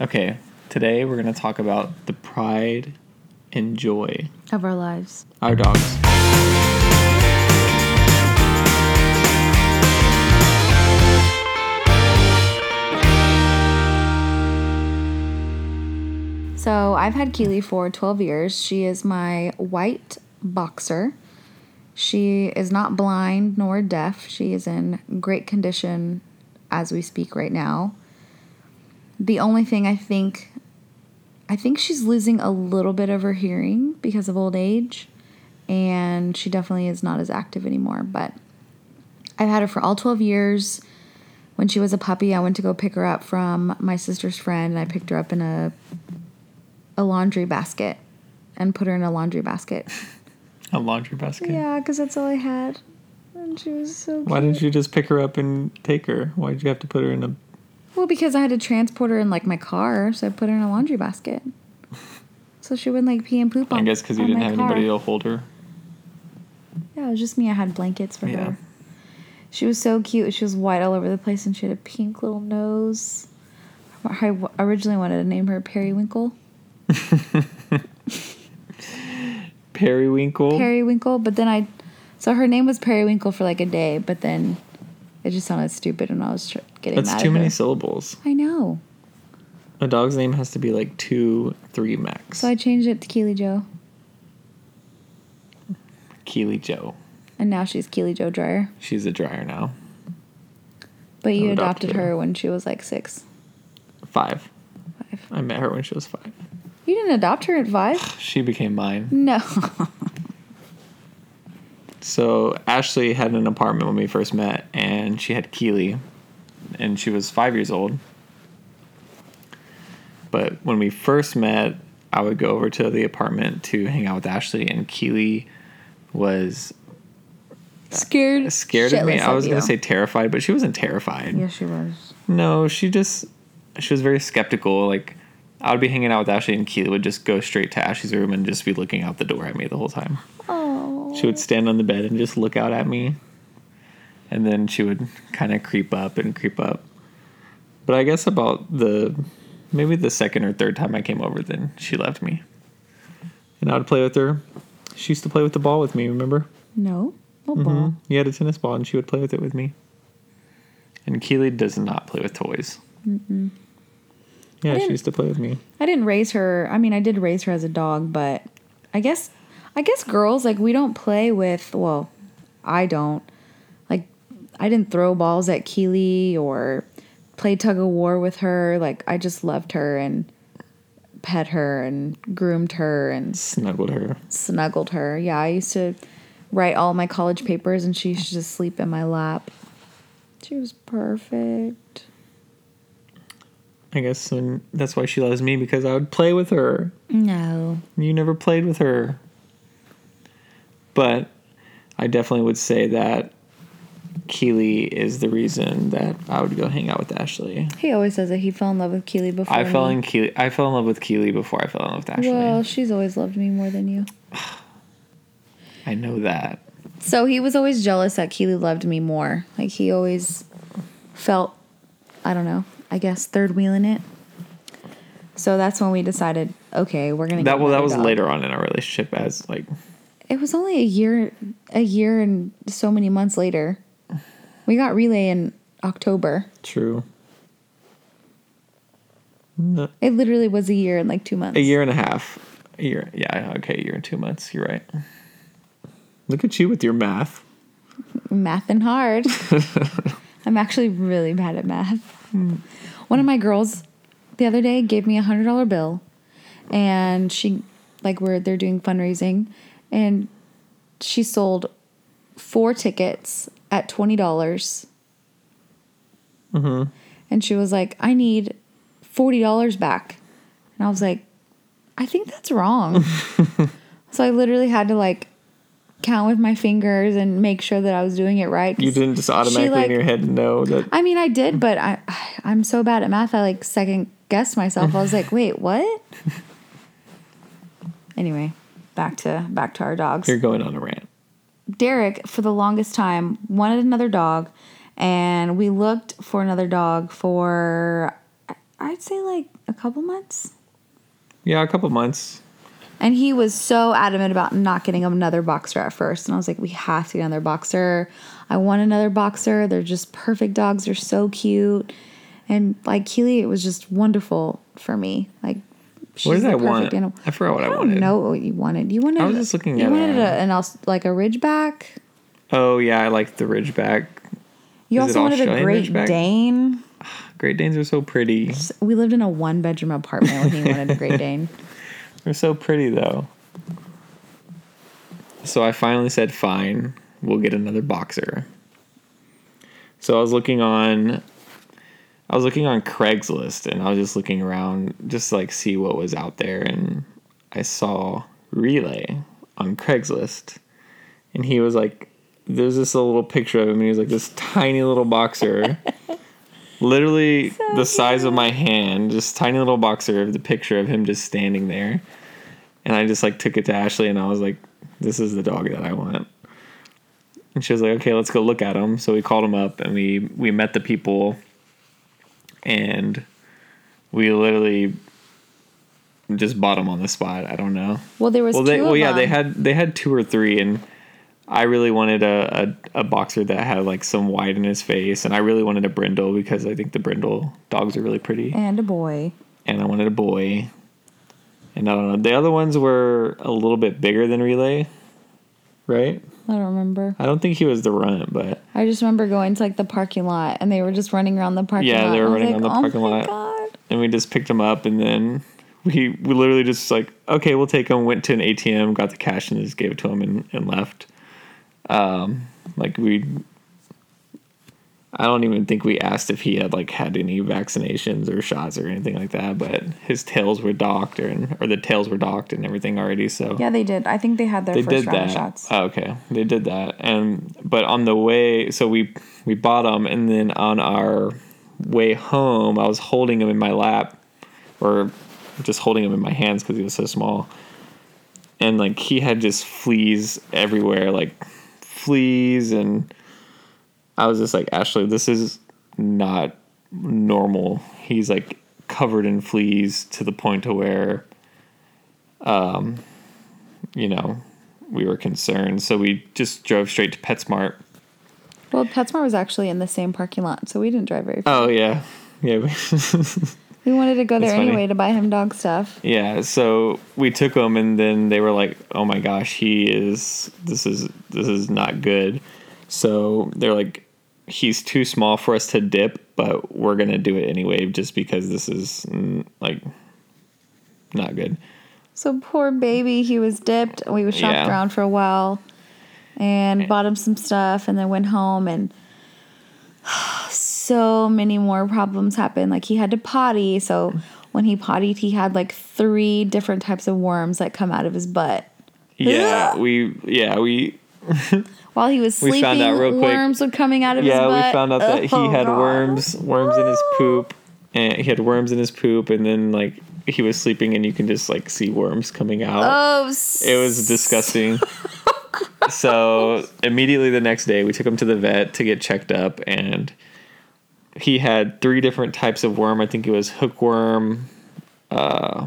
Okay, today we're going to talk about the pride and joy of our lives. our dogs. So I've had Keely for 12 years. She is my white boxer. She is not blind nor deaf. She is in great condition as we speak right now. The only thing I think I think she's losing a little bit of her hearing because of old age and she definitely is not as active anymore, but I've had her for all 12 years. When she was a puppy, I went to go pick her up from my sister's friend and I picked her up in a a laundry basket and put her in a laundry basket. A laundry basket. Yeah, because that's all I had. And she was so cute. Why didn't you just pick her up and take her? Why did you have to put her in a. Well, because I had to transport her in like my car, so I put her in a laundry basket. So she wouldn't like pee and poop on I guess because you didn't have car. anybody to hold her. Yeah, it was just me. I had blankets for Yeah. her. She was so cute. She was white all over the place and she had a pink little nose. I originally wanted to name her Periwinkle. Periwinkle. Periwinkle, but then I. So her name was Periwinkle for like a day, but then it just sounded stupid and I was tr- getting That's mad too many her. syllables. I know. A dog's name has to be like two, three max. So I changed it to Keely Joe. Keely Joe. And now she's Keely Joe Dryer. She's a dryer now. But you adopted, adopted her. her when she was like six. Five. Five. I met her when she was five. You didn't adopt her at five? She became mine. No. So Ashley had an apartment when we first met, and she had Keely, and she was five years old. But when we first met, I would go over to the apartment to hang out with Ashley, and Keely was Scared. scared of me. I was gonna say terrified, but she wasn't terrified. Yes, she was. No, she just she was very skeptical. Like I would be hanging out with Ashley, and Keely would just go straight to Ashley's room and just be looking out the door at me the whole time. Oh. She would stand on the bed and just look out at me. And then she would kind of creep up and creep up. But I guess about the maybe the second or third time I came over, then she left me. And I would play with her. She used to play with the ball with me, remember? No. No Mhm. ball. You had a tennis ball and she would play with it with me. And Keely does not play with toys. Yeah, she used to play with me. I didn't raise her. I mean, I did raise her as a dog, but I guess, I guess girls like we don't play with. Well, I don't. Like, I didn't throw balls at Keely or play tug of war with her. Like, I just loved her and pet her and groomed her and Snuggled her. snuggled her. Yeah, I used to write all my college papers and she used to just sleep in my lap. She was perfect. I guess when, that's why she loves me because I would play with her. No. You never played with her. But I definitely would say that Keely is the reason that I would go hang out with Ashley. He always says that he fell in love with Keely before. I fell me. in Keely. I fell in love with Keely before I fell in love with Ashley. Well, she's always loved me more than you. I know that. So he was always jealous that Keely loved me more. Like he always felt, I don't know, I guess third wheeling it. So that's when we decided, okay, we're gonna. That well, that was dog. later on in our relationship. As like, It was only a year, a year and so many months later. We got relay in October. true. No, It literally was a year and like two months. a year and a half. A year. Yeah. Okay. A year and two months. You're right. Look at you with your math. math and hard. I'm actually really bad at math. Hmm. One of my girls the other day gave me a hundred dollar bill, and she like where they're doing fundraising, and she sold four tickets at twenty dollars. Mm-hmm. And she was like, "I need forty dollars back," and I was like, "I think that's wrong." so I literally had to like count with my fingers and make sure that I was doing it right. You didn't just automatically like- in your head know that. I mean, I did, but I I'm so bad at math. I like second guessed myself. I was like, wait, what? anyway, back to back to our dogs. You're going on a rant. Derek, for the longest time, wanted another dog, and we looked for another dog for I'd say like a couple months. Yeah, a couple months. And he was so adamant about not getting another boxer at first. And I was like, we have to get another boxer. I want another boxer. They're just perfect dogs. They're so cute. And like Keely, it was just wonderful for me. Like, she's What did I want? animal. I forgot what I, I don't wanted. know what you wanted. You wanted. I was just looking you at wanted a- an else like a Ridgeback. Oh yeah, I like the Ridgeback. You Is also wanted a Great Ridgeback? Dane. Great Danes are so pretty. We lived in a one bedroom apartment when he wanted a Great Dane. They're so pretty though. So I finally said, "Fine, we'll get another boxer." So I was looking on, I was looking on Craigslist, and I was just looking around, just to, like see what was out there, and I saw Relay on Craigslist, and he was like, "There's this little picture of him, and he was like this tiny little boxer." Literally the size of my hand, just tiny little boxer of the picture of him just standing there. And I just like took it to Ashley and I was like, this is the dog that I want. And she was like, okay, let's go look at him. So we called him up and we we met the people and we literally just bought him on the spot. I don't know. Well, there was Well, they well yeah, them. they had they had two or three and I really wanted a, a, a boxer that had like some white in his face, and I really wanted a brindle because I think the brindle dogs are really pretty and a boy. and I wanted a boy. And I don't know. The other ones were a little bit bigger than Relay, right? I don't remember. I don't think he was the runt, but I just remember going to like the parking lot and they were just running around the parking Yeah, lot. Yeah, they were running like, on the parking oh my lot." God. and we just picked him up and then we we literally just like okay we'll take him went to an atm got the cash and just gave it to him and, and left um like we i don't even think we asked if he had like had any vaccinations or shots or anything like that but his tails were docked or, or the tails were docked and everything already so Yeah, they did. I think they had their they first did round that. shots. Oh, okay, they did that, and but on the way, so we we bought them, and then on our way home, I was holding him in my lap, or just holding him in my hands because he was so small, and like he had just fleas everywhere, like fleas, and I was just like, Ashley, this is not normal. He's like covered in fleas to the point to where um, you know, we were concerned. So we just drove straight to PetSmart. Well, PetSmart was actually in the same parking lot, so we didn't drive very far. Oh yeah, yeah, we, wanted to go there anyway to buy him dog stuff. yeah. So we took him, and then they were like, "Oh my gosh, he is. This is this is not good." So they're like, "He's too small for us to dip, but we're gonna do it anyway, just because this is mm, like not good." So poor baby, he was dipped. We shopped Yeah. around for a while and bought him some stuff and then went home and so many more problems happened. Like he had to potty, so when he pottied, he had like three different types of worms that come out of his butt. Yeah, we yeah we While he was We sleeping, found out real quick- worms were coming out of his butt. yeah we found out that he Oh, had God. worms worms in his poop and he had worms in his poop and then like he was sleeping and you can just like see worms coming out. Oh, it was disgusting. So immediately the next day we took him to the vet to get checked up and he had three different types of worm. I think it was hookworm uh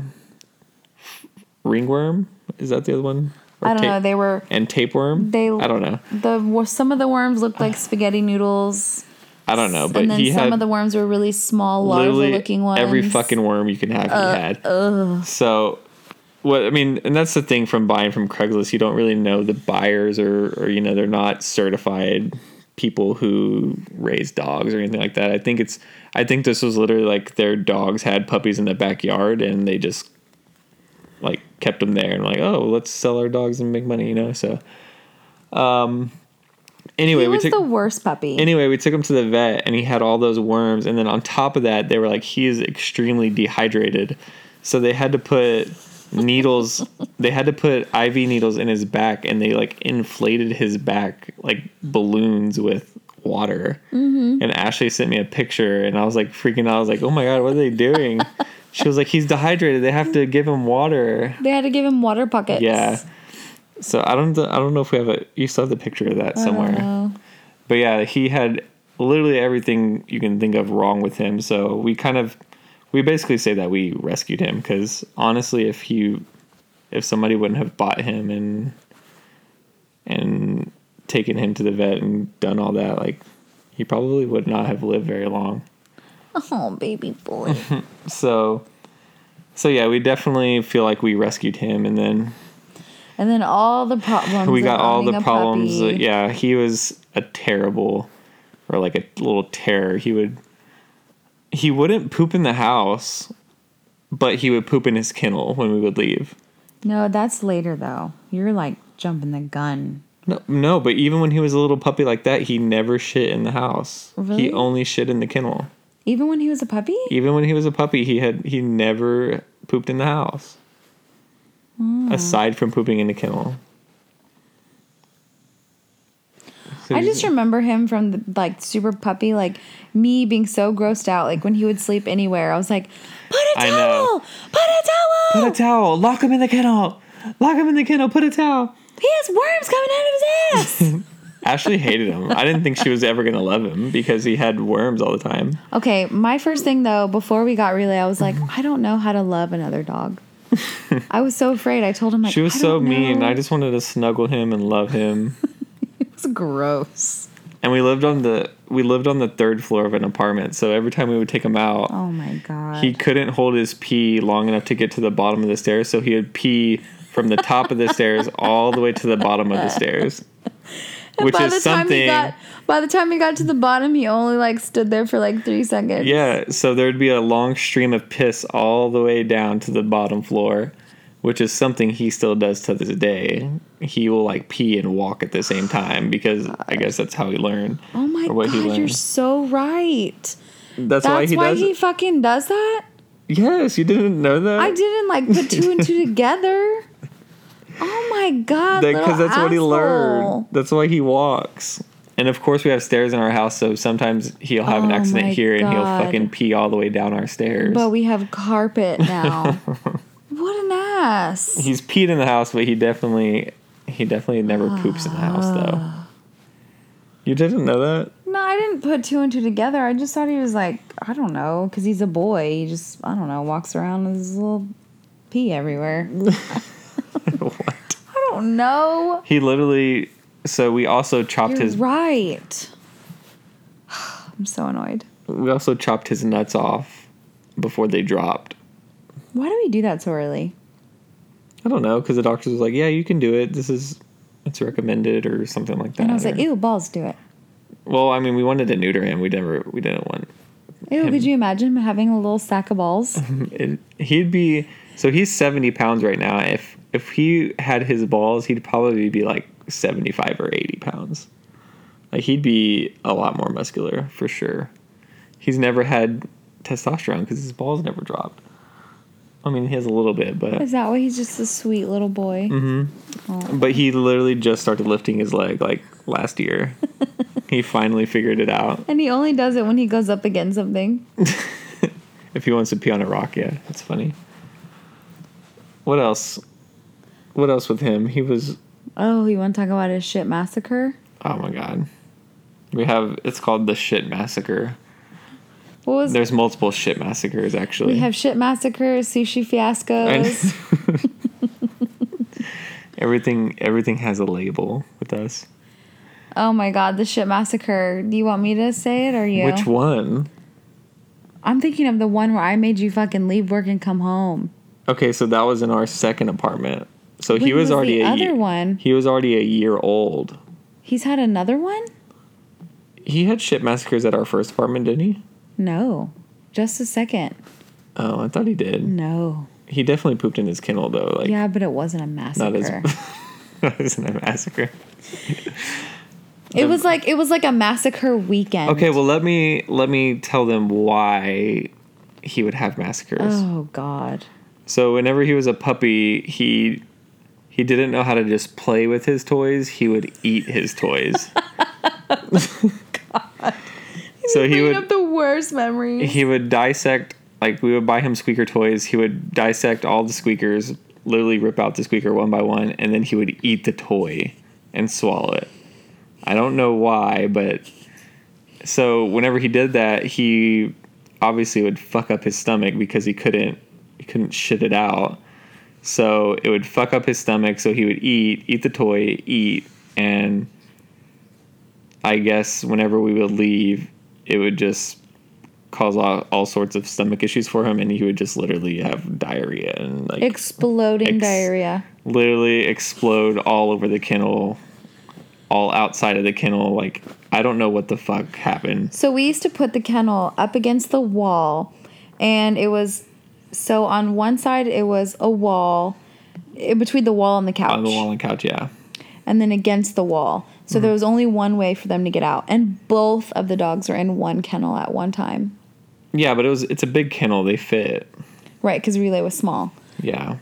ringworm? Is that the other one I don't tape- know. They were and tapeworm They- i don't know the some of the worms looked like spaghetti noodles. i don't know but and then he some of the worms were really small, larva-looking ones. every fucking worm you can have Uh, he had so what i mean and that's the thing from buying from craigslist you don't really know the buyers or or you know they're not certified people who raise dogs or anything like that i think it's i think this was literally like their dogs had puppies in the backyard and they just like kept them there and like oh let's sell our dogs and make money you know so um anyway He we was took the worst puppy. Anyway, we took him to the vet and he had all those worms. And then on top of that, they were like, he is extremely dehydrated. So they had to put needles, they had to put IV needles in his back and they like inflated his back like balloons with water. Mm-hmm. And Ashley sent me a picture and I was like freaking out. I was like, oh my God, what are they doing? she was like, he's dehydrated. They have to give him water. they had to give him water buckets. Yeah. So I don't I don't know if we have a you still have the picture of that somewhere. Oh. But yeah, he had literally everything you can think of wrong with him. So we kind of we basically say that we rescued him because honestly, if he, if somebody wouldn't have bought him and and taken him to the vet and done all that, like he probably would not have lived very long. Oh, baby boy. So, so yeah, we definitely feel like we rescued him, and then and then all the problems. we got all the problems. yeah, he was a terrible, or like a little terror. He would, he wouldn't poop in the house, but he would poop in his kennel when we would leave. No, that's later though. You're like jumping the gun. No, no, but even when he was a little puppy like that, he never shit in the house. Really? He only shit in the kennel. Even when he was a puppy? Even when he was a puppy, he had he never pooped in the house. Hmm. Aside from pooping in the kennel. So I just remember him from the like super puppy, like me being so grossed out. Like when he would sleep anywhere, I was like, "Put a I towel! know. Put a towel! Put a towel. Lock him in the kennel. Lock him in the kennel. Put a towel. he has worms coming out of his ass." Ashley hated him. I didn't think she was ever gonna love him because he had worms all the time. okay, my first thing though, before we got relay, I was like, I don't know how to love another dog. I was so afraid. I told him like She was "I so mean. know." I just wanted to snuggle him and love him. it was gross. and we lived on the we lived on the third floor of an apartment. So every time we would take him out, Oh my god. he couldn't hold his pee long enough to get to the bottom of the stairs. So he would pee from the top of the stairs all the way to the bottom of the stairs, which by is the time something. he got by the time he got to the bottom, he only like stood there for like three seconds. Yeah, so there'd be a long stream of piss all the way down to the bottom floor, which is something he still does to this day. He will like pee and walk at the same time because I guess that's how he learned. Oh my or what he god, you're so right. That's, why he why does. he it. fucking does that. Yes, you didn't know that. I didn't like put two and two together. Oh my god, because that's what he learned. That's why he walks. And of course, we have stairs in our house, so sometimes he'll have an Oh accident my here and he'll fucking pee all the way down our stairs. But we have carpet now. what an ass. He's peed in the house, but he definitely he definitely never poops in the house though. Ah. You didn't know that? No, I didn't put two and two together. I just thought he was like, I don't know, because he's a boy. He just, I don't know, walks around with his little pee everywhere. what? I don't know. He literally. So we also chopped You're his. right. I'm so annoyed. We also chopped his nuts off before they dropped. Why do we do that so early? I don't know because the doctor was like, "Yeah, you can do it. This is it's recommended or something like that." And I was like, or- ew, balls, do it. Well, I mean, we wanted to neuter him. We never. We didn't want. Ew, Him. could you imagine him having a little sack of balls? It, he'd be so he's seventy pounds right now. If if he had his balls, he'd probably be like seventy five or eighty pounds. Like he'd be a lot more muscular for sure. He's never had testosterone because his balls never dropped. I mean, he has a little bit, but Is that why he's just a sweet little boy? Mm-hmm. but he literally just started lifting his leg like last year. he finally figured it out. And he only does it when he goes up against something. If he wants to pee on a rock, yeah, it's funny. What else? What else with him? He was Oh, you want to talk about his shit massacre? oh my god. We have it's called the shit massacre. What was There's multiple shit massacres actually. we have shit massacres, sushi fiascos. everything everything has a label with us. oh my god, the shit massacre. Do you want me to say it or you? Which one? I'm thinking of the one where I made you fucking leave work and come home. Okay, so that was in our second apartment. So he was, was the already a other year, one? He was already a year old. He's had another one? He had ship massacres at our first apartment, didn't he? No. Just a second. Oh, I thought he did. No. He definitely pooped in his kennel though. Like Yeah, but it wasn't a massacre. not as isn't a massacre. it was like it was like a massacre weekend. Okay, well let me let me tell them why he would have massacres. Oh god. So whenever he was a puppy, he he didn't know how to just play with his toys. He would eat his toys. God. So he would up the worst memories. he would dissect like we would buy him squeaker toys. He would dissect all the squeakers, literally rip out the squeaker one by one, and then he would eat the toy and swallow it. I don't know why, but so whenever he did that, he obviously would fuck up his stomach because he couldn't he couldn't shit it out. So it would fuck up his stomach. So he would eat, eat the toy, eat, and I guess whenever we would leave, it would just cause all, all sorts of stomach issues for him, and he would just literally have diarrhea and like Exploding Ex- diarrhea. literally explode all over the kennel, all outside of the kennel. Like I don't know what the fuck happened. So we used to put the kennel up against the wall, and it was so on one side it was a wall in between the wall and the couch, On the wall and couch, yeah. and then against the wall. So Mm-hmm. there was only one way for them to get out, and both of the dogs were in one kennel at one time. Yeah, but it was it's a big kennel. They fit. Right, because Relay was small. Yeah.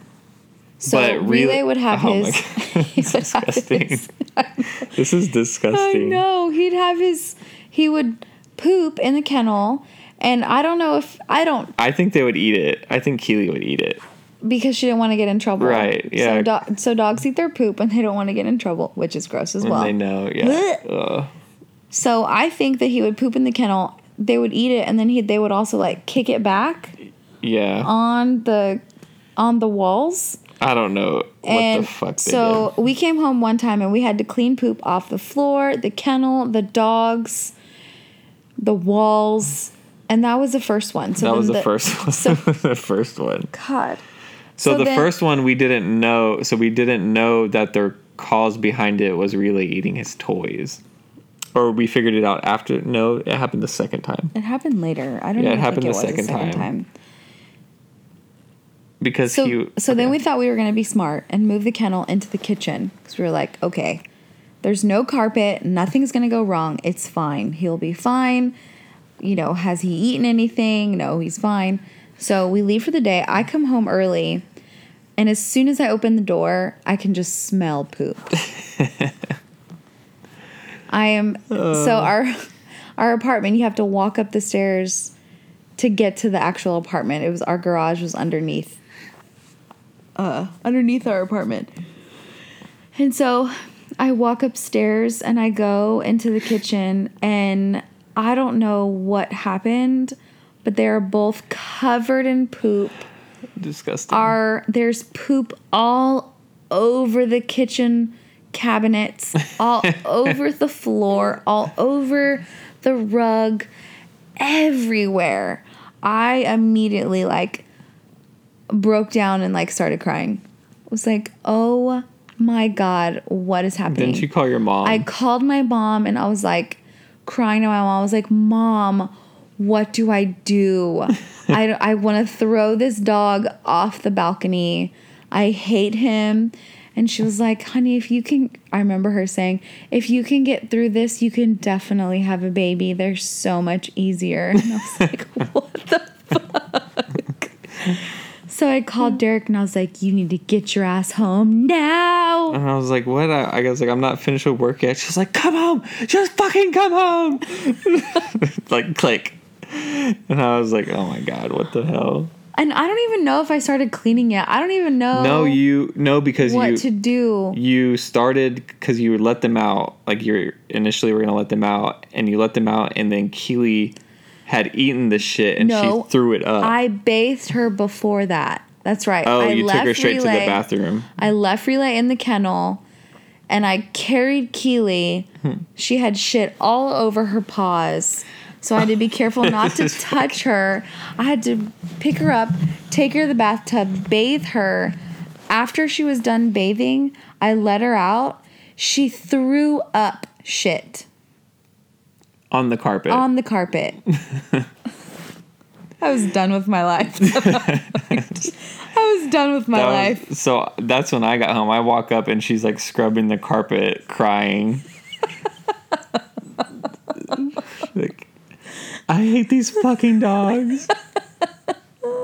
So But Relay would have oh my his. God, he it's have disgusting. his- This is disgusting. I know. He'd have his. He would poop in the kennel, and I don't know if I don't I think they would eat it. I think Keely would eat it. because she didn't want to get in trouble. Right, yeah. So, do- so dogs eat their poop and they don't want to get in trouble, which is gross as And well. they know, yeah. Ugh. So I think that he would poop in the kennel. They would eat it, and then he they would also like kick it back Yeah. on the on the walls. I don't know what and the fuck they so did. we came home one time and we had to clean poop off the floor, the kennel, the dogs, the walls, and that was the first one. So That was the, first one. so- the first one. God. So, So the then- first one we didn't know. So we didn't know that their cause behind it was really eating his toys, or we figured it out after. No, it happened the second time It happened later. I don't know. Yeah, it happened it the second the second time. time. because So, he. so then we thought we were going to be smart and move the kennel into the kitchen because we were like, okay, there's no carpet, nothing's going to go wrong. It's fine. He'll be fine. You know, has he eaten anything? No, he's fine. So we leave for the day. I come home early, and as soon as I open the door, I can just smell poop. I am so our our apartment. You have to walk up the stairs to get to the actual apartment. It was our garage was underneath uh underneath our apartment. And so I walk upstairs and I go into the kitchen and I don't know what happened, but they are both covered in poop. disgusting. Are there's poop all over the kitchen cabinets, all over the floor, all over the rug, everywhere. I immediately like broke down and like started crying. I was like, "Oh my god, what is happening?" Didn't you call your mom? I called my mom and I was like crying to my mom. I was like, Mom, what do I do? I, I want to throw this dog off the balcony. I hate him. And she was like, honey, if you can, I remember her saying, if you can get through this, you can definitely have a baby. They're so much easier. And I was like, what the fuck? So I called Derek and I was like, you need to get your ass home now. and I was like, "What?" I, I was like, "I'm not finished with work yet." She's like, "Come home, just fucking come home." like click, and I was like, "Oh my god, what the hell?" And I don't even know if I started cleaning yet. I don't even know No, you no because what you to do. you started because you let them out like you initially were gonna let them out and you let them out and then keely had eaten the shit and No, she threw it up I bathed her before that. That's right. oh I you took her straight to the bathroom I left Relay in the kennel and I carried Keely. Hmm. She had shit all over her paws. So I had to be careful not to touch her. I had to pick her up, take her to the bathtub, bathe her. After she was done bathing, I let her out. She threw up shit. On the carpet on the carpet. I was done with my life. I was done with my That was- life. so that's when I got home. I walk up and she's like scrubbing the carpet, crying. like, I hate these fucking dogs.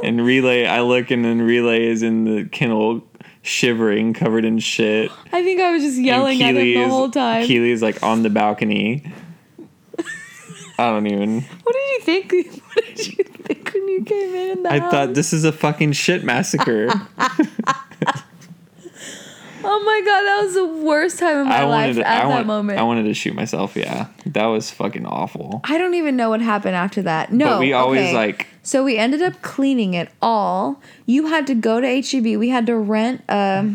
and Relay, I look and then Relay is in the kennel shivering, covered in shit. I think I was just yelling at him the whole time. Keely's like on the balcony. I don't even. What did you think? What did you think when you came in? I house? thought this is a fucking shit massacre. Oh my god, that was the worst time of my life to, at I that want- moment. I wanted to shoot myself. Yeah, that was fucking awful. I don't even know what happened after that. No, but we always okay. like So we ended up cleaning it all. You had to go to HEB. We had to rent a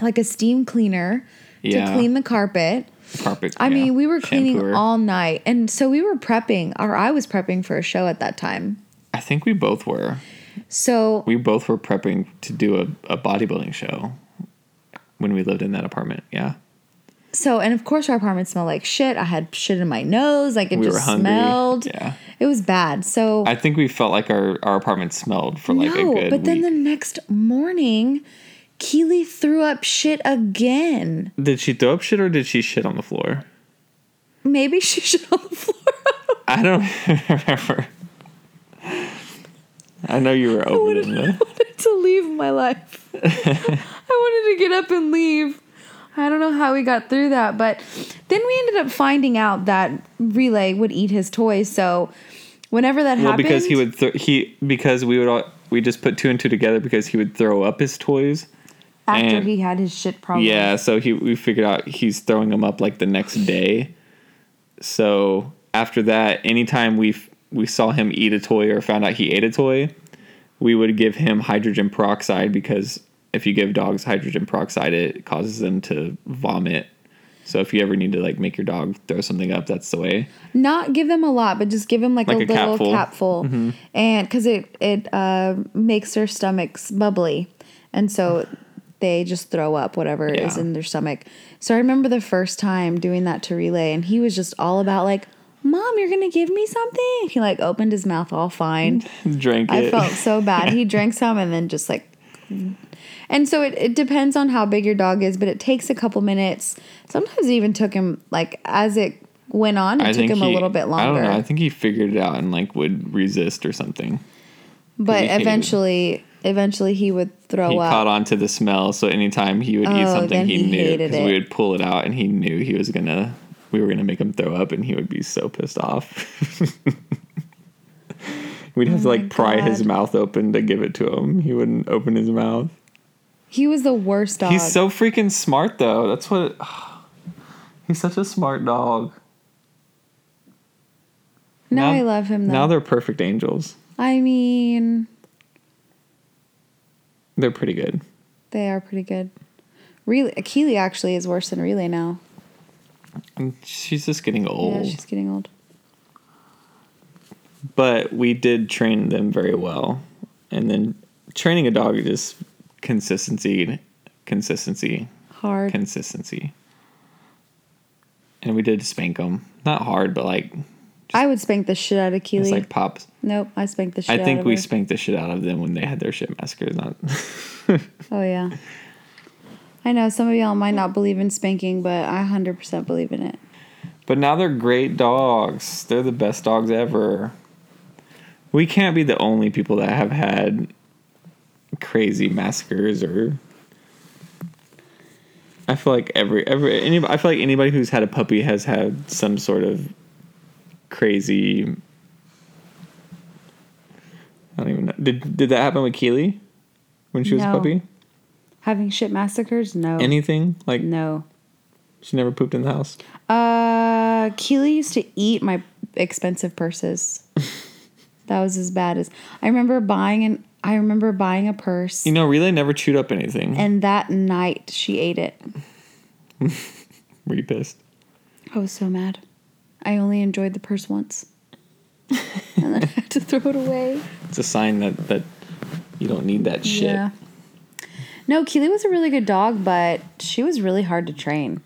like a steam cleaner Yeah. to clean the carpet. Carpet. I mean, we were cleaning shampooer. all night. And so we were prepping, or I was prepping for a show at that time. I think we both were. So We both were prepping to do a, a bodybuilding show when we lived in that apartment. Yeah, so and of course our apartment smelled like shit. I had shit in my nose, like it we just smelled. Yeah, It was bad. So I think we felt like our our apartment smelled for like no, a good but then week. the next morning, Keely threw up shit again. did she throw up shit or did she shit on the floor? Maybe she shit on the floor. I don't remember. I know you were opening I the. wanted to leave my life. I wanted to get up and leave. I don't know how we got through that, but then we ended up finding out that Relay would eat his toys. So whenever that Well, happened, because he would th- he because we would all we just put two and two together because he would throw up his toys. After and- he had his shit problem. Yeah, so he we figured out he's throwing them up like the next day. So after that, anytime we we saw him eat a toy or found out he ate a toy, we would give him hydrogen peroxide because if you give dogs hydrogen peroxide, it causes them to vomit. So if you ever need to like make your dog throw something up, that's the way. Not give them a lot, but just give them like, Like a, a little capful. capful, Mm-hmm. and because it it uh, makes their stomachs bubbly, and so they just throw up whatever is in their stomach. So I remember the first time doing that to Relay, and he was just all about like, "Mom, you're gonna give me something." He like opened his mouth all fine. Drank I it. felt so bad. He drank some and then just like. And so it, it depends on how big your dog is, but it takes a couple minutes. Sometimes it even took him, like, as it went on, it I took him he, a little bit longer. I don't know. I think he figured it out and like would resist or something. but hated eventually, eventually he would throw he up. caught on to the smell, so anytime he would eat Oh, something, he, he knew because we would pull it out, and he knew he was gonna. We were gonna make him throw up, and he would be so pissed off. We'd have to Oh my like pry his mouth open to give it to him. He wouldn't open his mouth. He was the worst dog. He's so freaking smart, though. That's what. he's such a smart dog. now, I love him though. Now they're perfect angels. I mean, They're pretty good. they are pretty good. Relay, Keely actually is worse than Relay now. And she's just getting old. Yeah, she's getting old. but we did train them very well and then training a dog is just consistency consistency Hard. consistency and we did spank them not hard but like I would spank the shit out of Keely. it's like pops nope, I spanked the shit i think we her. spanked the shit out of them when they had their shit massacres not Oh yeah. I know some of y'all might not believe in spanking, but I 100% believe in it. but now they're great dogs they're the best dogs ever we can't be the only people that have had crazy massacres or I feel like every every any I feel like anybody who's had a puppy has had some sort of crazy I don't even know. Did did that happen with Keely when she was a puppy? Having shit massacres? No. Anything? Like no. she never pooped in the house? Uh, Keely used to eat my expensive purses. that was as bad as I remember buying an. I remember buying a purse, You know, Relay never chewed up anything. and that night she ate it. Were you pissed? I was so mad. I only enjoyed the purse once, and then I had to throw it away. It's a sign that that you don't need that shit. Yeah. No, Keely was a really good dog, but she was really hard to train.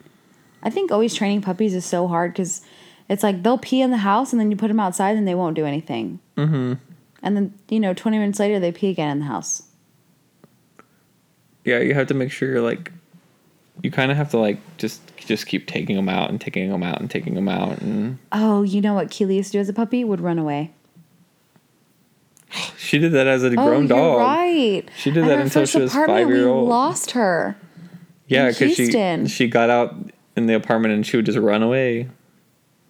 I think always training puppies is so hard because it's like they'll pee in the house and then you put them outside and they won't do anything. Mm-hmm. And then, you know, 20 minutes later, they pee again in the house. Yeah, you have to make sure you're like, you kind of have to like just just keep taking them out and taking them out and taking them out, and Oh, you know what Keely used to do as a puppy? Would run away. she did that as a oh, grown you're dog. right. She did that until she was five-year-old. Lost her. Yeah, because she she got out in the apartment and she would just run away,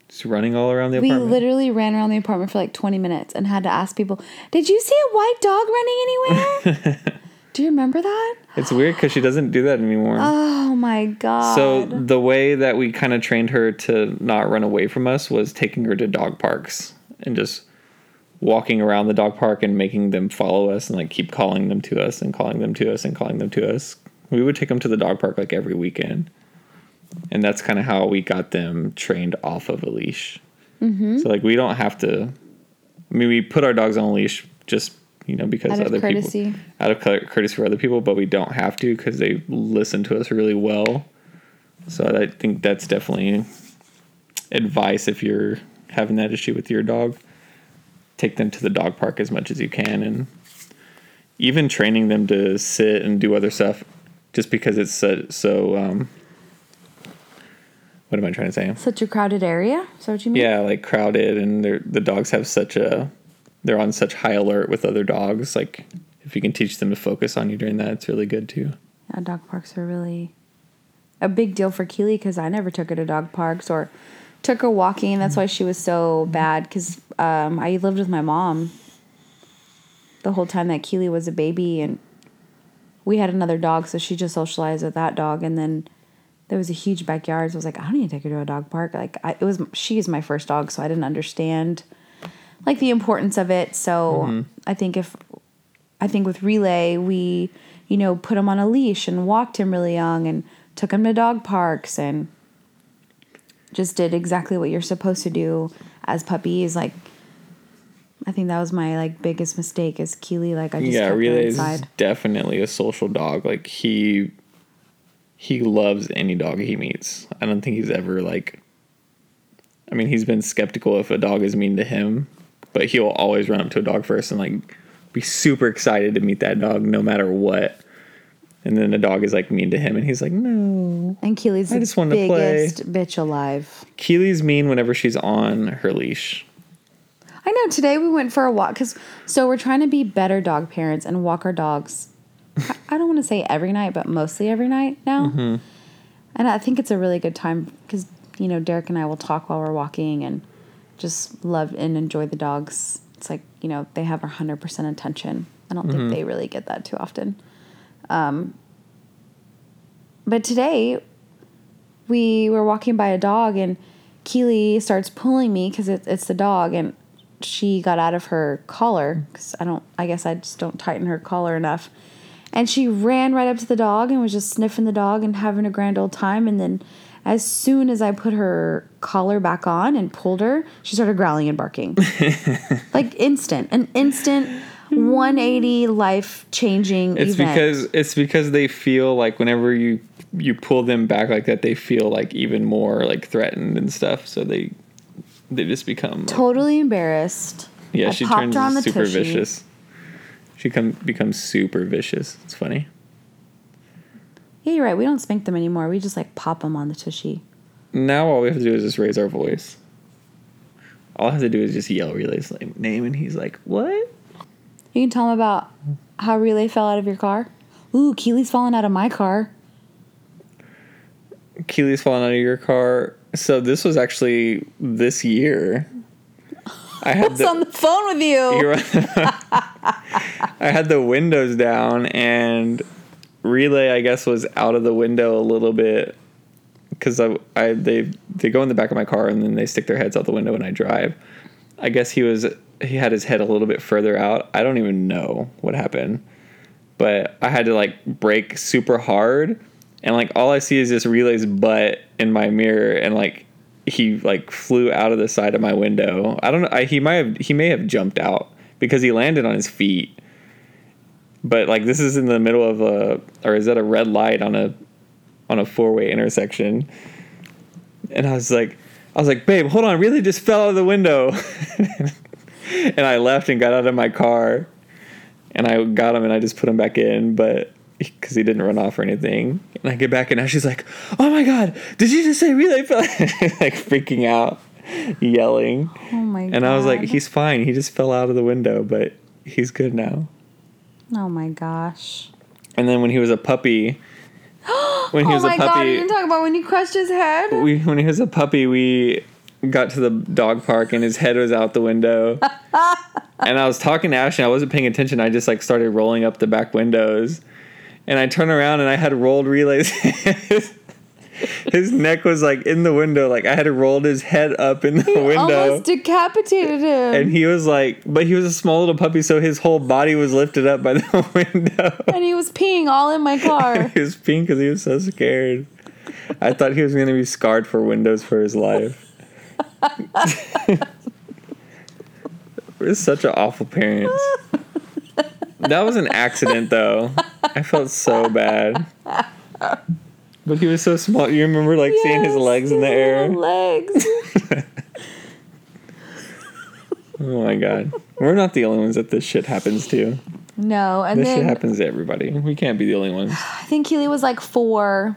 just running all around the We apartment. We literally ran around the apartment for like 20 minutes and had to ask people, Did you see a white dog running anywhere? Do you remember that? It's weird because she doesn't do that anymore. Oh my god. So the way that we kind of trained her to not run away from us was taking her to dog parks and just walking around the dog park and making them follow us and like keep calling them to us and calling them to us and calling them to us. We would take them to the dog park like every weekend. And that's kind of how we got them trained off of a leash. Mm-hmm. So like we don't have to I mean we put our dogs on a leash just you know because Out of other courtesy. people out of courtesy for other people, but we don't have to because they listen to us really well. So I think that's definitely advice if you're having that issue with your dog. Take them to the dog park as much as you can, and even training them to sit and do other stuff, just because it's so. so um, what am I trying to say? Such a crowded area. That what you mean? Yeah, like crowded, and the dogs have such a, they're on such high alert with other dogs. Like, if you can teach them to focus on you during that, it's really good too. Yeah, dog parks are really a big deal for Keely because I never took her to dog parks or took her walking. That's why she was so bad because um, I lived with my mom the whole time that Keely was a baby, and we had another dog, so she just socialized with that dog. And then there was a huge backyard, so I was like, I don't need to take her to a dog park. Like, I, it was she is my first dog, so I didn't understand like the importance of it. So mm-hmm. I think if I think with relay, we, you know, put him on a leash and walked him really young and took him to dog parks and just did exactly what you're supposed to do as puppies. Like, I think that was my like biggest mistake is Keely. Like, I just yeah, Relay is definitely a social dog. Like he, he loves any dog he meets. I don't think he's ever like. I mean, he's been skeptical if a dog is mean to him, but he'll always run up to a dog first and like be super excited to meet that dog no matter what. And then the dog is like mean to him, and he's like, "No." And Keely's I the just wanted to play. biggest bitch alive. Keely's mean whenever she's on her leash. I know. Today we went for a walk because so we're trying to be better dog parents and walk our dogs. I- I don't want to say every night, but mostly every night now. Mm-hmm. And I think it's a really good time because you know Derek and I will talk while we're walking and just love and enjoy the dogs. It's like you know they have our hundred percent attention. I don't think they really get that too often. Um, but today we were walking by a dog and Keely starts pulling me because it, it's the dog and she got out of her collar because I don't I guess I just don't tighten her collar enough and she ran right up to the dog and was just sniffing the dog and having a grand old time and then as soon as I put her collar back on and pulled her she started growling and barking like instant an instant 180 life changing It's event because it's because they feel like whenever you you pull them back like that, they feel like even more like threatened and stuff. So they they just become like, totally embarrassed yeah. I she turns super tushy. vicious. She come becomes super vicious. It's funny. Yeah, you're right. We don't spank them anymore. We just like pop them on the tushy. Now all we have to do is just raise our voice. All I have to do is just yell Relay's like name, and he's like, "What?" You can tell them about how Relay fell out of your car. Ooh, Keely's falling out of my car. Keely's falling out of your car. So this was actually this year. I had What's on the phone with you? I had the windows down and relay I guess was out of the window a little bit because I, I they they go in the back of my car and then they stick their heads out the window when I drive. I guess he was he had his head a little bit further out. I don't even know what happened, but I had to like brake super hard and like all I see is this relay's butt in my mirror and like he like flew out of the side of my window. I don't know. I, he might have he may have jumped out because he landed on his feet. But like this is in the middle of a or is that a red light on a on a four way intersection. And I was like I was like, babe, hold on, Relay just fell out of the window. and I left and got out of my car. And I got him and I just put him back in, but because he didn't run off or anything. And I get back and now she's like, "Oh my god, did you just say relay fell?" like freaking out, yelling. oh my god. And I was like, "He's fine. He just fell out of the window, but he's good now." Oh my gosh. And then when he was a puppy, when he oh was my a god, puppy, you didn't talk about when you crushed his head? we when he was a puppy, we got to the dog park and his head was out the window. and I was talking to Ashley. I wasn't paying attention. I just like started rolling up the back windows, and I turned around and I had rolled relays. his neck was like in the window, like I had rolled his head up in the window. Almost decapitated him. And he was like, but he was a small little puppy, so his whole body was lifted up by the window. and he was peeing all in my car. And he was peeing because he was so scared. I thought he was going to be scarred for windows for his life. was such an awful parent. That was an accident, though. I felt so bad. But he was so small. You remember, like, seeing his legs in the air? Legs. Oh my god. We're not the only ones that this shit happens to. no, and This shit happens to everybody. We can't be the only ones. I think Keely was like four,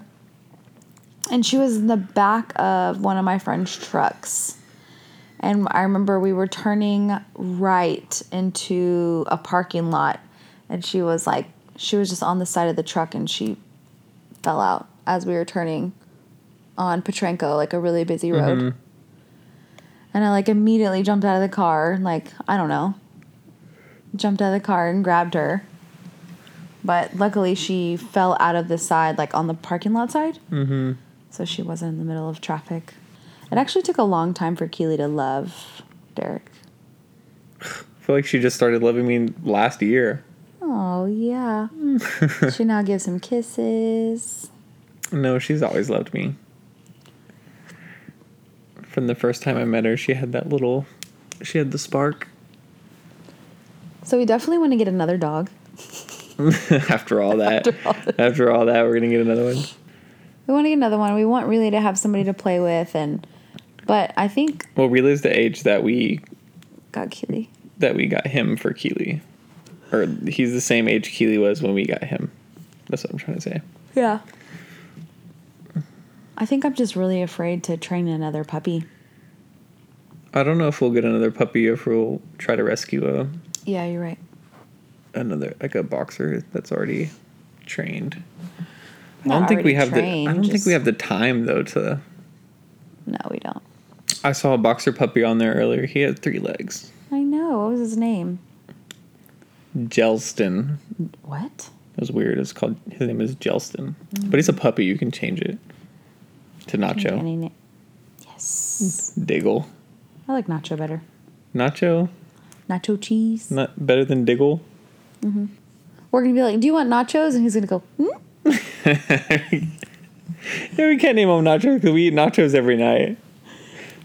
and she was in the back of one of my friend's trucks. And I remember we were turning right into a parking lot, and she was like, she was just on the side of the truck, and she fell out as we were turning on Petrenko, like a really busy road. And I like immediately jumped out of the car, like I don't know, jumped out of the car and grabbed her. But luckily, she fell out of the side, like on the parking lot side. Mm-hmm. So she wasn't in the middle of traffic. It actually took a long time for Keely to love Derek. I feel like she just started loving me last year. Oh, yeah. she now gives him kisses. No, she's always loved me. From the first time I met her, she had that little, she had the spark. So we definitely want to get another dog. After all that, After all that. after all that, we're gonna get another one. We want to get another one. We want really to have somebody to play with, and but I think Well, Relay's the age that we got Keely. that we got him for Keely, or he's the same age Keely was when we got him. That's what I'm trying to say. Yeah. I think I'm just really afraid to train another puppy. I don't know if we'll get another puppy or if we'll try to rescue a Yeah, you're right. another like a boxer that's already trained. I don't think we have trained, the I don't think we have the time though to No, we don't. I saw a boxer puppy on there earlier. He had three legs. I know. What was his name? Gelston. What? It was weird. It's called his name is Gelston. But mm. he's a puppy, you can change it to Nacho. Any na- yes. Diggle. I like nacho better. Nacho? Nacho cheese. Not better than Diggle? We're gonna be like, "Do you want nachos?" And he's gonna go, hmm? Yeah, we can't name him Nacho because we eat nachos every night.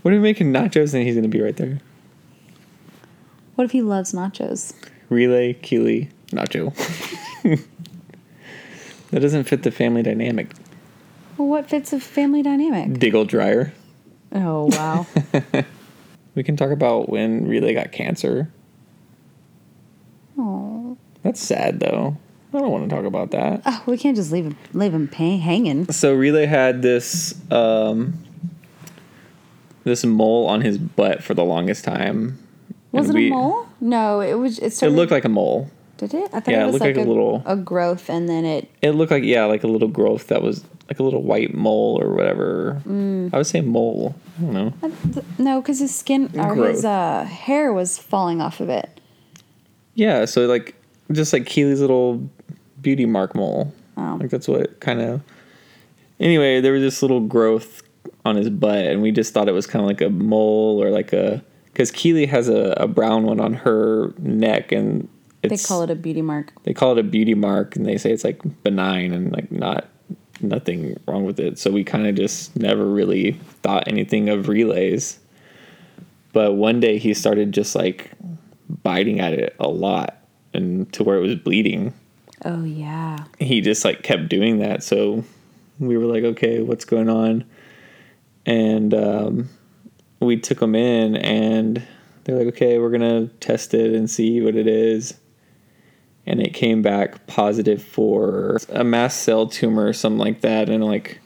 What are we making nachos and he's gonna be right there? "What if he loves nachos?" Relay, Keely, Nacho. that doesn't fit the family dynamic. Well, what fits a family dynamic? Diggle dryer. Oh wow. We can talk about when Relay got cancer. oh, That's sad though. I don't want to talk about that. oh, we can't just leave him leave him pay- hanging. So Relay had this um this mole on his butt for the longest time. Was And it we- a mole? No, it was. It It looked like a mole. Did it? I thought yeah, it it was looked like, like a a, little- a growth, and then it. It looked like yeah, like a little growth that was like a little white mole or whatever. I would say mole. I don't know. Th- No, because his skin or Growth. his uh, hair was falling off of it. Yeah, so like just like Keely's little beauty mark mole. Oh. Like that's what kind of. Anyway, there was this little growth on his butt, and we just thought it was kind of like a mole or like a because Keely has a, a brown one on her neck, and They call it a beauty mark. they call it a beauty mark, and they say it's like benign and like not nothing wrong with it. So we kind of just never really thought anything of Relay's. But one day he started just like biting at it a lot, and to where it was bleeding Oh yeah. he just like kept doing that so we were like okay what's going on and um, we took him in and they're like okay we're gonna test it and see what it is and it came back positive for a mast cell tumor or something like that. And like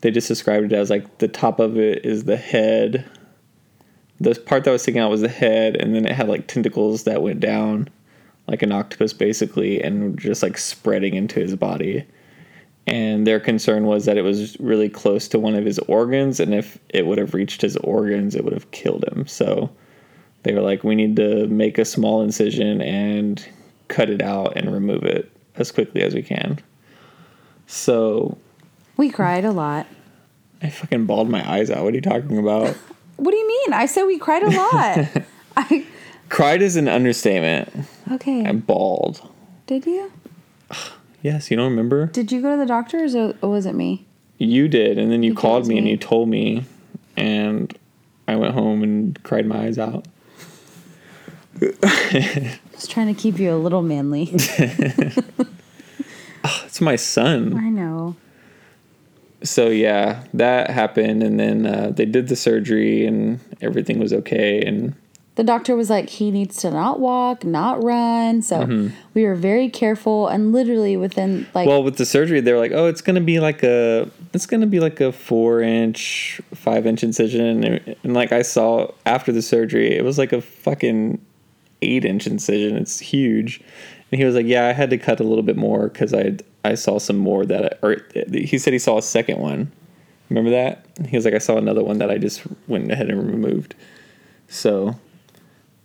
they just described it as like the top of it is the head. The part that was sticking out was the head and then it had like tentacles that went down like an octopus basically and just like spreading into his body. And their concern was that it was really close to one of his organs and if it would have reached his organs it would have killed him. So they were like we need to make a small incision and cut it out and remove it as quickly as we can So We cried a lot. I fucking bawled my eyes out. What are you talking about? What do you mean? I said we cried a lot. I Cried is an understatement. okay. I bawled. Did you? Yes, you don't remember? Did you go to the doctor or was it- or was it me? You did, and then you You called told me and you told me, and I went home and cried my eyes out. Just trying to keep you a little manly. It's my son. I know. So yeah, that happened, and then uh, they did the surgery, and everything was okay. And The doctor was like, he needs to not walk, not run. So we were very careful and literally within like Mm-hmm. well, with the surgery, they were like, "Oh, it's gonna be like a, it's gonna be like a four inch, five inch incision," and, and like I saw after the surgery, it was like a fucking eight inch incision. It's huge, and he was like, "Yeah, I had to cut a little bit more because I I saw some more that, I, or he said he saw a second one. Remember that? He was like, I saw another one that I just went ahead and removed. So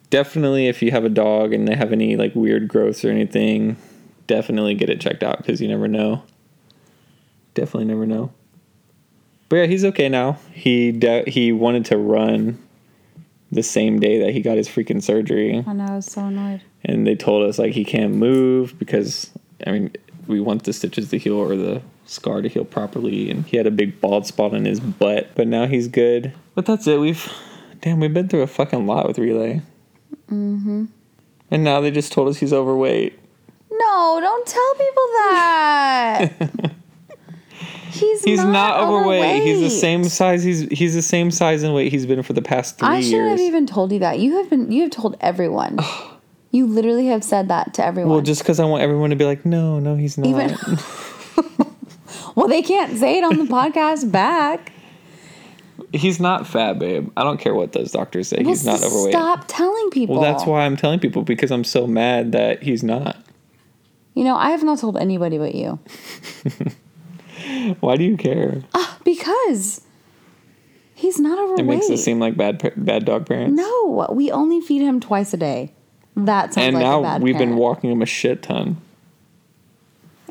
definitely, if you have a dog and they have any like weird growths or anything, definitely get it checked out because you never know. Definitely never know. But yeah, he's okay now. He de- he wanted to run the same day that he got his freaking surgery, I know I was so annoyed. and they told us like he can't move because I mean we want the stitches to heal or the scar to heal properly, and he had a big bald spot on his butt, but now he's good. But that's it. We've damn we've been through a fucking lot with Relay. Mm-hmm. And now they just told us he's overweight. No, don't tell people that. he's He's not, not, overweight. He's the same size. He's he's the same size and weight he's been for the past three I shouldn't years. have even told you that. You have been. You have told everyone. you literally have said that to everyone. well, just because I want everyone to be like, no, no, he's not. Even- well, they can't say it on the podcast back. he's not fat, babe. I don't care what those doctors say. he's not overweight. Stop telling people. Well, that's why I'm telling people because I'm so mad that he's not. You know, I have not told anybody but you. Why do you care? Ah, because he's not overweight. It makes us seem like bad bad dog parents. No, we only feed him twice a day. That sounds and like a now bad we've been walking him a shit ton.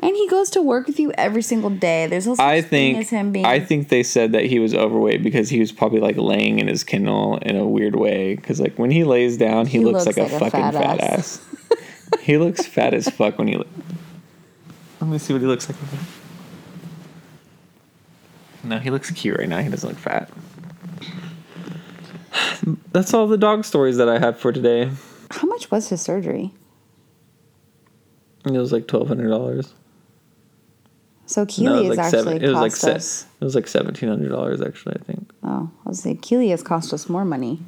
And he goes to work with you every single day. There's no such I thing think as him being. I think they said that he was overweight because he was probably like laying in his kennel in a weird way. Because like when he lays down, he, He looks, looks like, like a a fucking fat fat, ass. he looks fat as fuck when he. Li- Let me see what he looks like. No, he looks cute right now. He doesn't look fat. That's all the dog stories that I have for today. How much was his surgery? It was like twelve hundred dollars. So Keely it was like actually seven. It was like se- us. It was like seventeen hundred dollars actually. I think. Oh, I was saying Keely has cost us more money.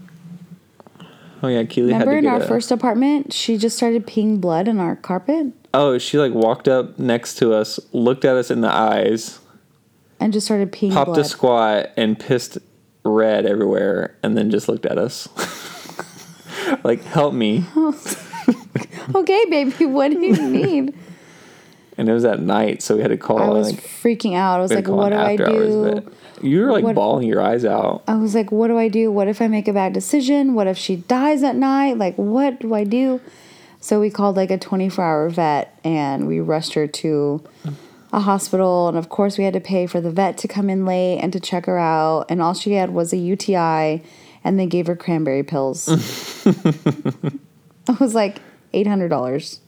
Oh yeah, Keely Remember in our a, first apartment, she just started peeing blood on our carpet Oh, she like walked up next to us, looked at us in the eyes, and just started peeing popped a squat, and pissed red everywhere, and then just looked at us. like, help me. okay, baby, what do you need? And it was at night, so we had to call. I was like, freaking out. I was like, what do I after hours do? You were like What- bawling your eyes out. I was like, what do I do? What if I make a bad decision? What if she dies at night? Like, what do I do? So we called like a 24 hour vet and we rushed her to a hospital. And of course, we had to pay for the vet to come in late and to check her out. And all she had was a UTI and they gave her cranberry pills. it was like $800.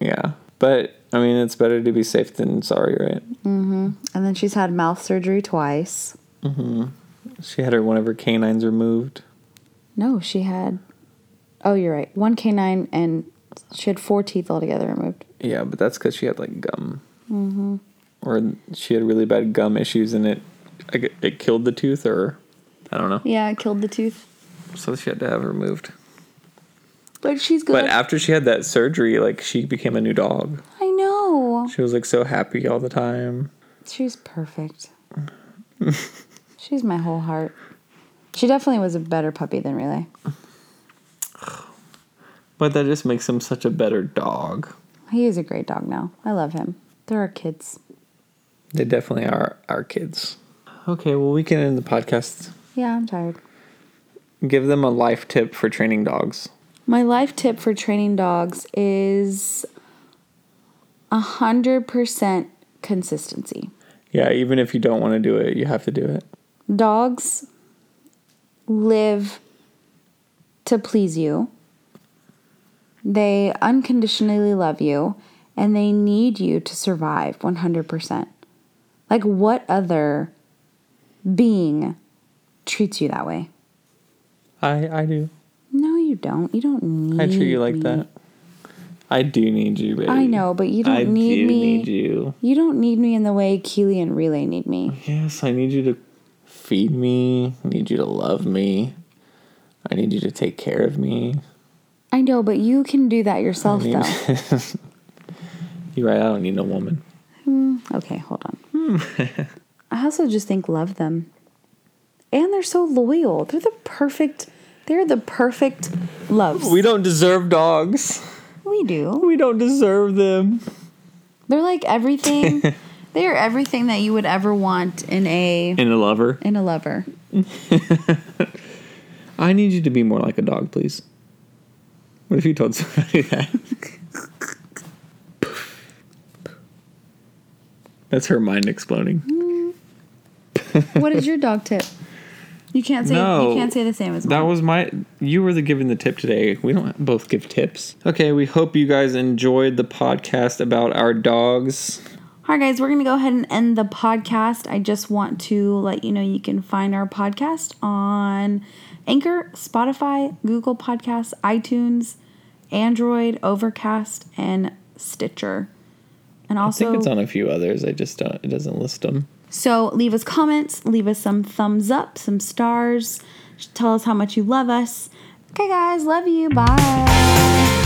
Yeah, but I mean, it's better to be safe than sorry, right? Mhm. And then she's had mouth surgery twice. Mhm. She had her one of her canines removed. No, she had. Oh, you're right. One canine and she had four teeth altogether removed. Yeah, but that's because she had like gum, mm-hmm. or she had really bad gum issues, and it it killed the tooth, or I don't know. Yeah, it killed the tooth. So she had to have it removed. But she's good. But after she had that surgery, like she became a new dog. I know. She was like so happy all the time. She's perfect. she's my whole heart. She definitely was a better puppy than Relay. But that just makes him such a better dog. He is a great dog now. I love him. They're our kids. They definitely are our kids. Okay, well we can end the podcast. Yeah, I'm tired. Give them a life tip for training dogs. My life tip for training dogs is 100% consistency. Yeah, even if you don't want to do it, you have to do it. Dogs live to please you. They unconditionally love you and they need you to survive 100%. Like, what other being treats you that way? I I do. No, you don't. You don't need I treat you like me. that. I do need you, baby. I know, but you don't I need do me. need you. You don't need me in the way Keely and Relay need me. Yes, I need you to feed me. I need you to love me. I need you to take care of me. I know, but you can do that yourself, I need- though. You're right. I don't need no woman. Hmm, okay, hold on. Hmm. I also just think love them. And they're so loyal. They're the perfect they're the perfect loves. We don't deserve dogs. We do. We don't deserve them. They're like everything. they are everything that you would ever want in a in a lover. in a lover. I need you to be more like a dog, please. What if you told somebody that? That's her mind exploding. Mm. what is your dog tip? You can't say No. you can't say the same as That mine. was my. You were the giving the tip today. We don't both give tips. Okay, we hope you guys enjoyed the podcast about our dogs. All right, guys, we're going to go ahead and end the podcast. I just want to let you know you can find our podcast on Anchor, Spotify, Google Podcasts, iTunes, Android, Overcast, and Stitcher. And I also, think it's on a few others. I just don't. It doesn't list them. so leave us comments, leave us some thumbs up, some stars. Tell us how much you love us. Okay, guys, love you. Bye.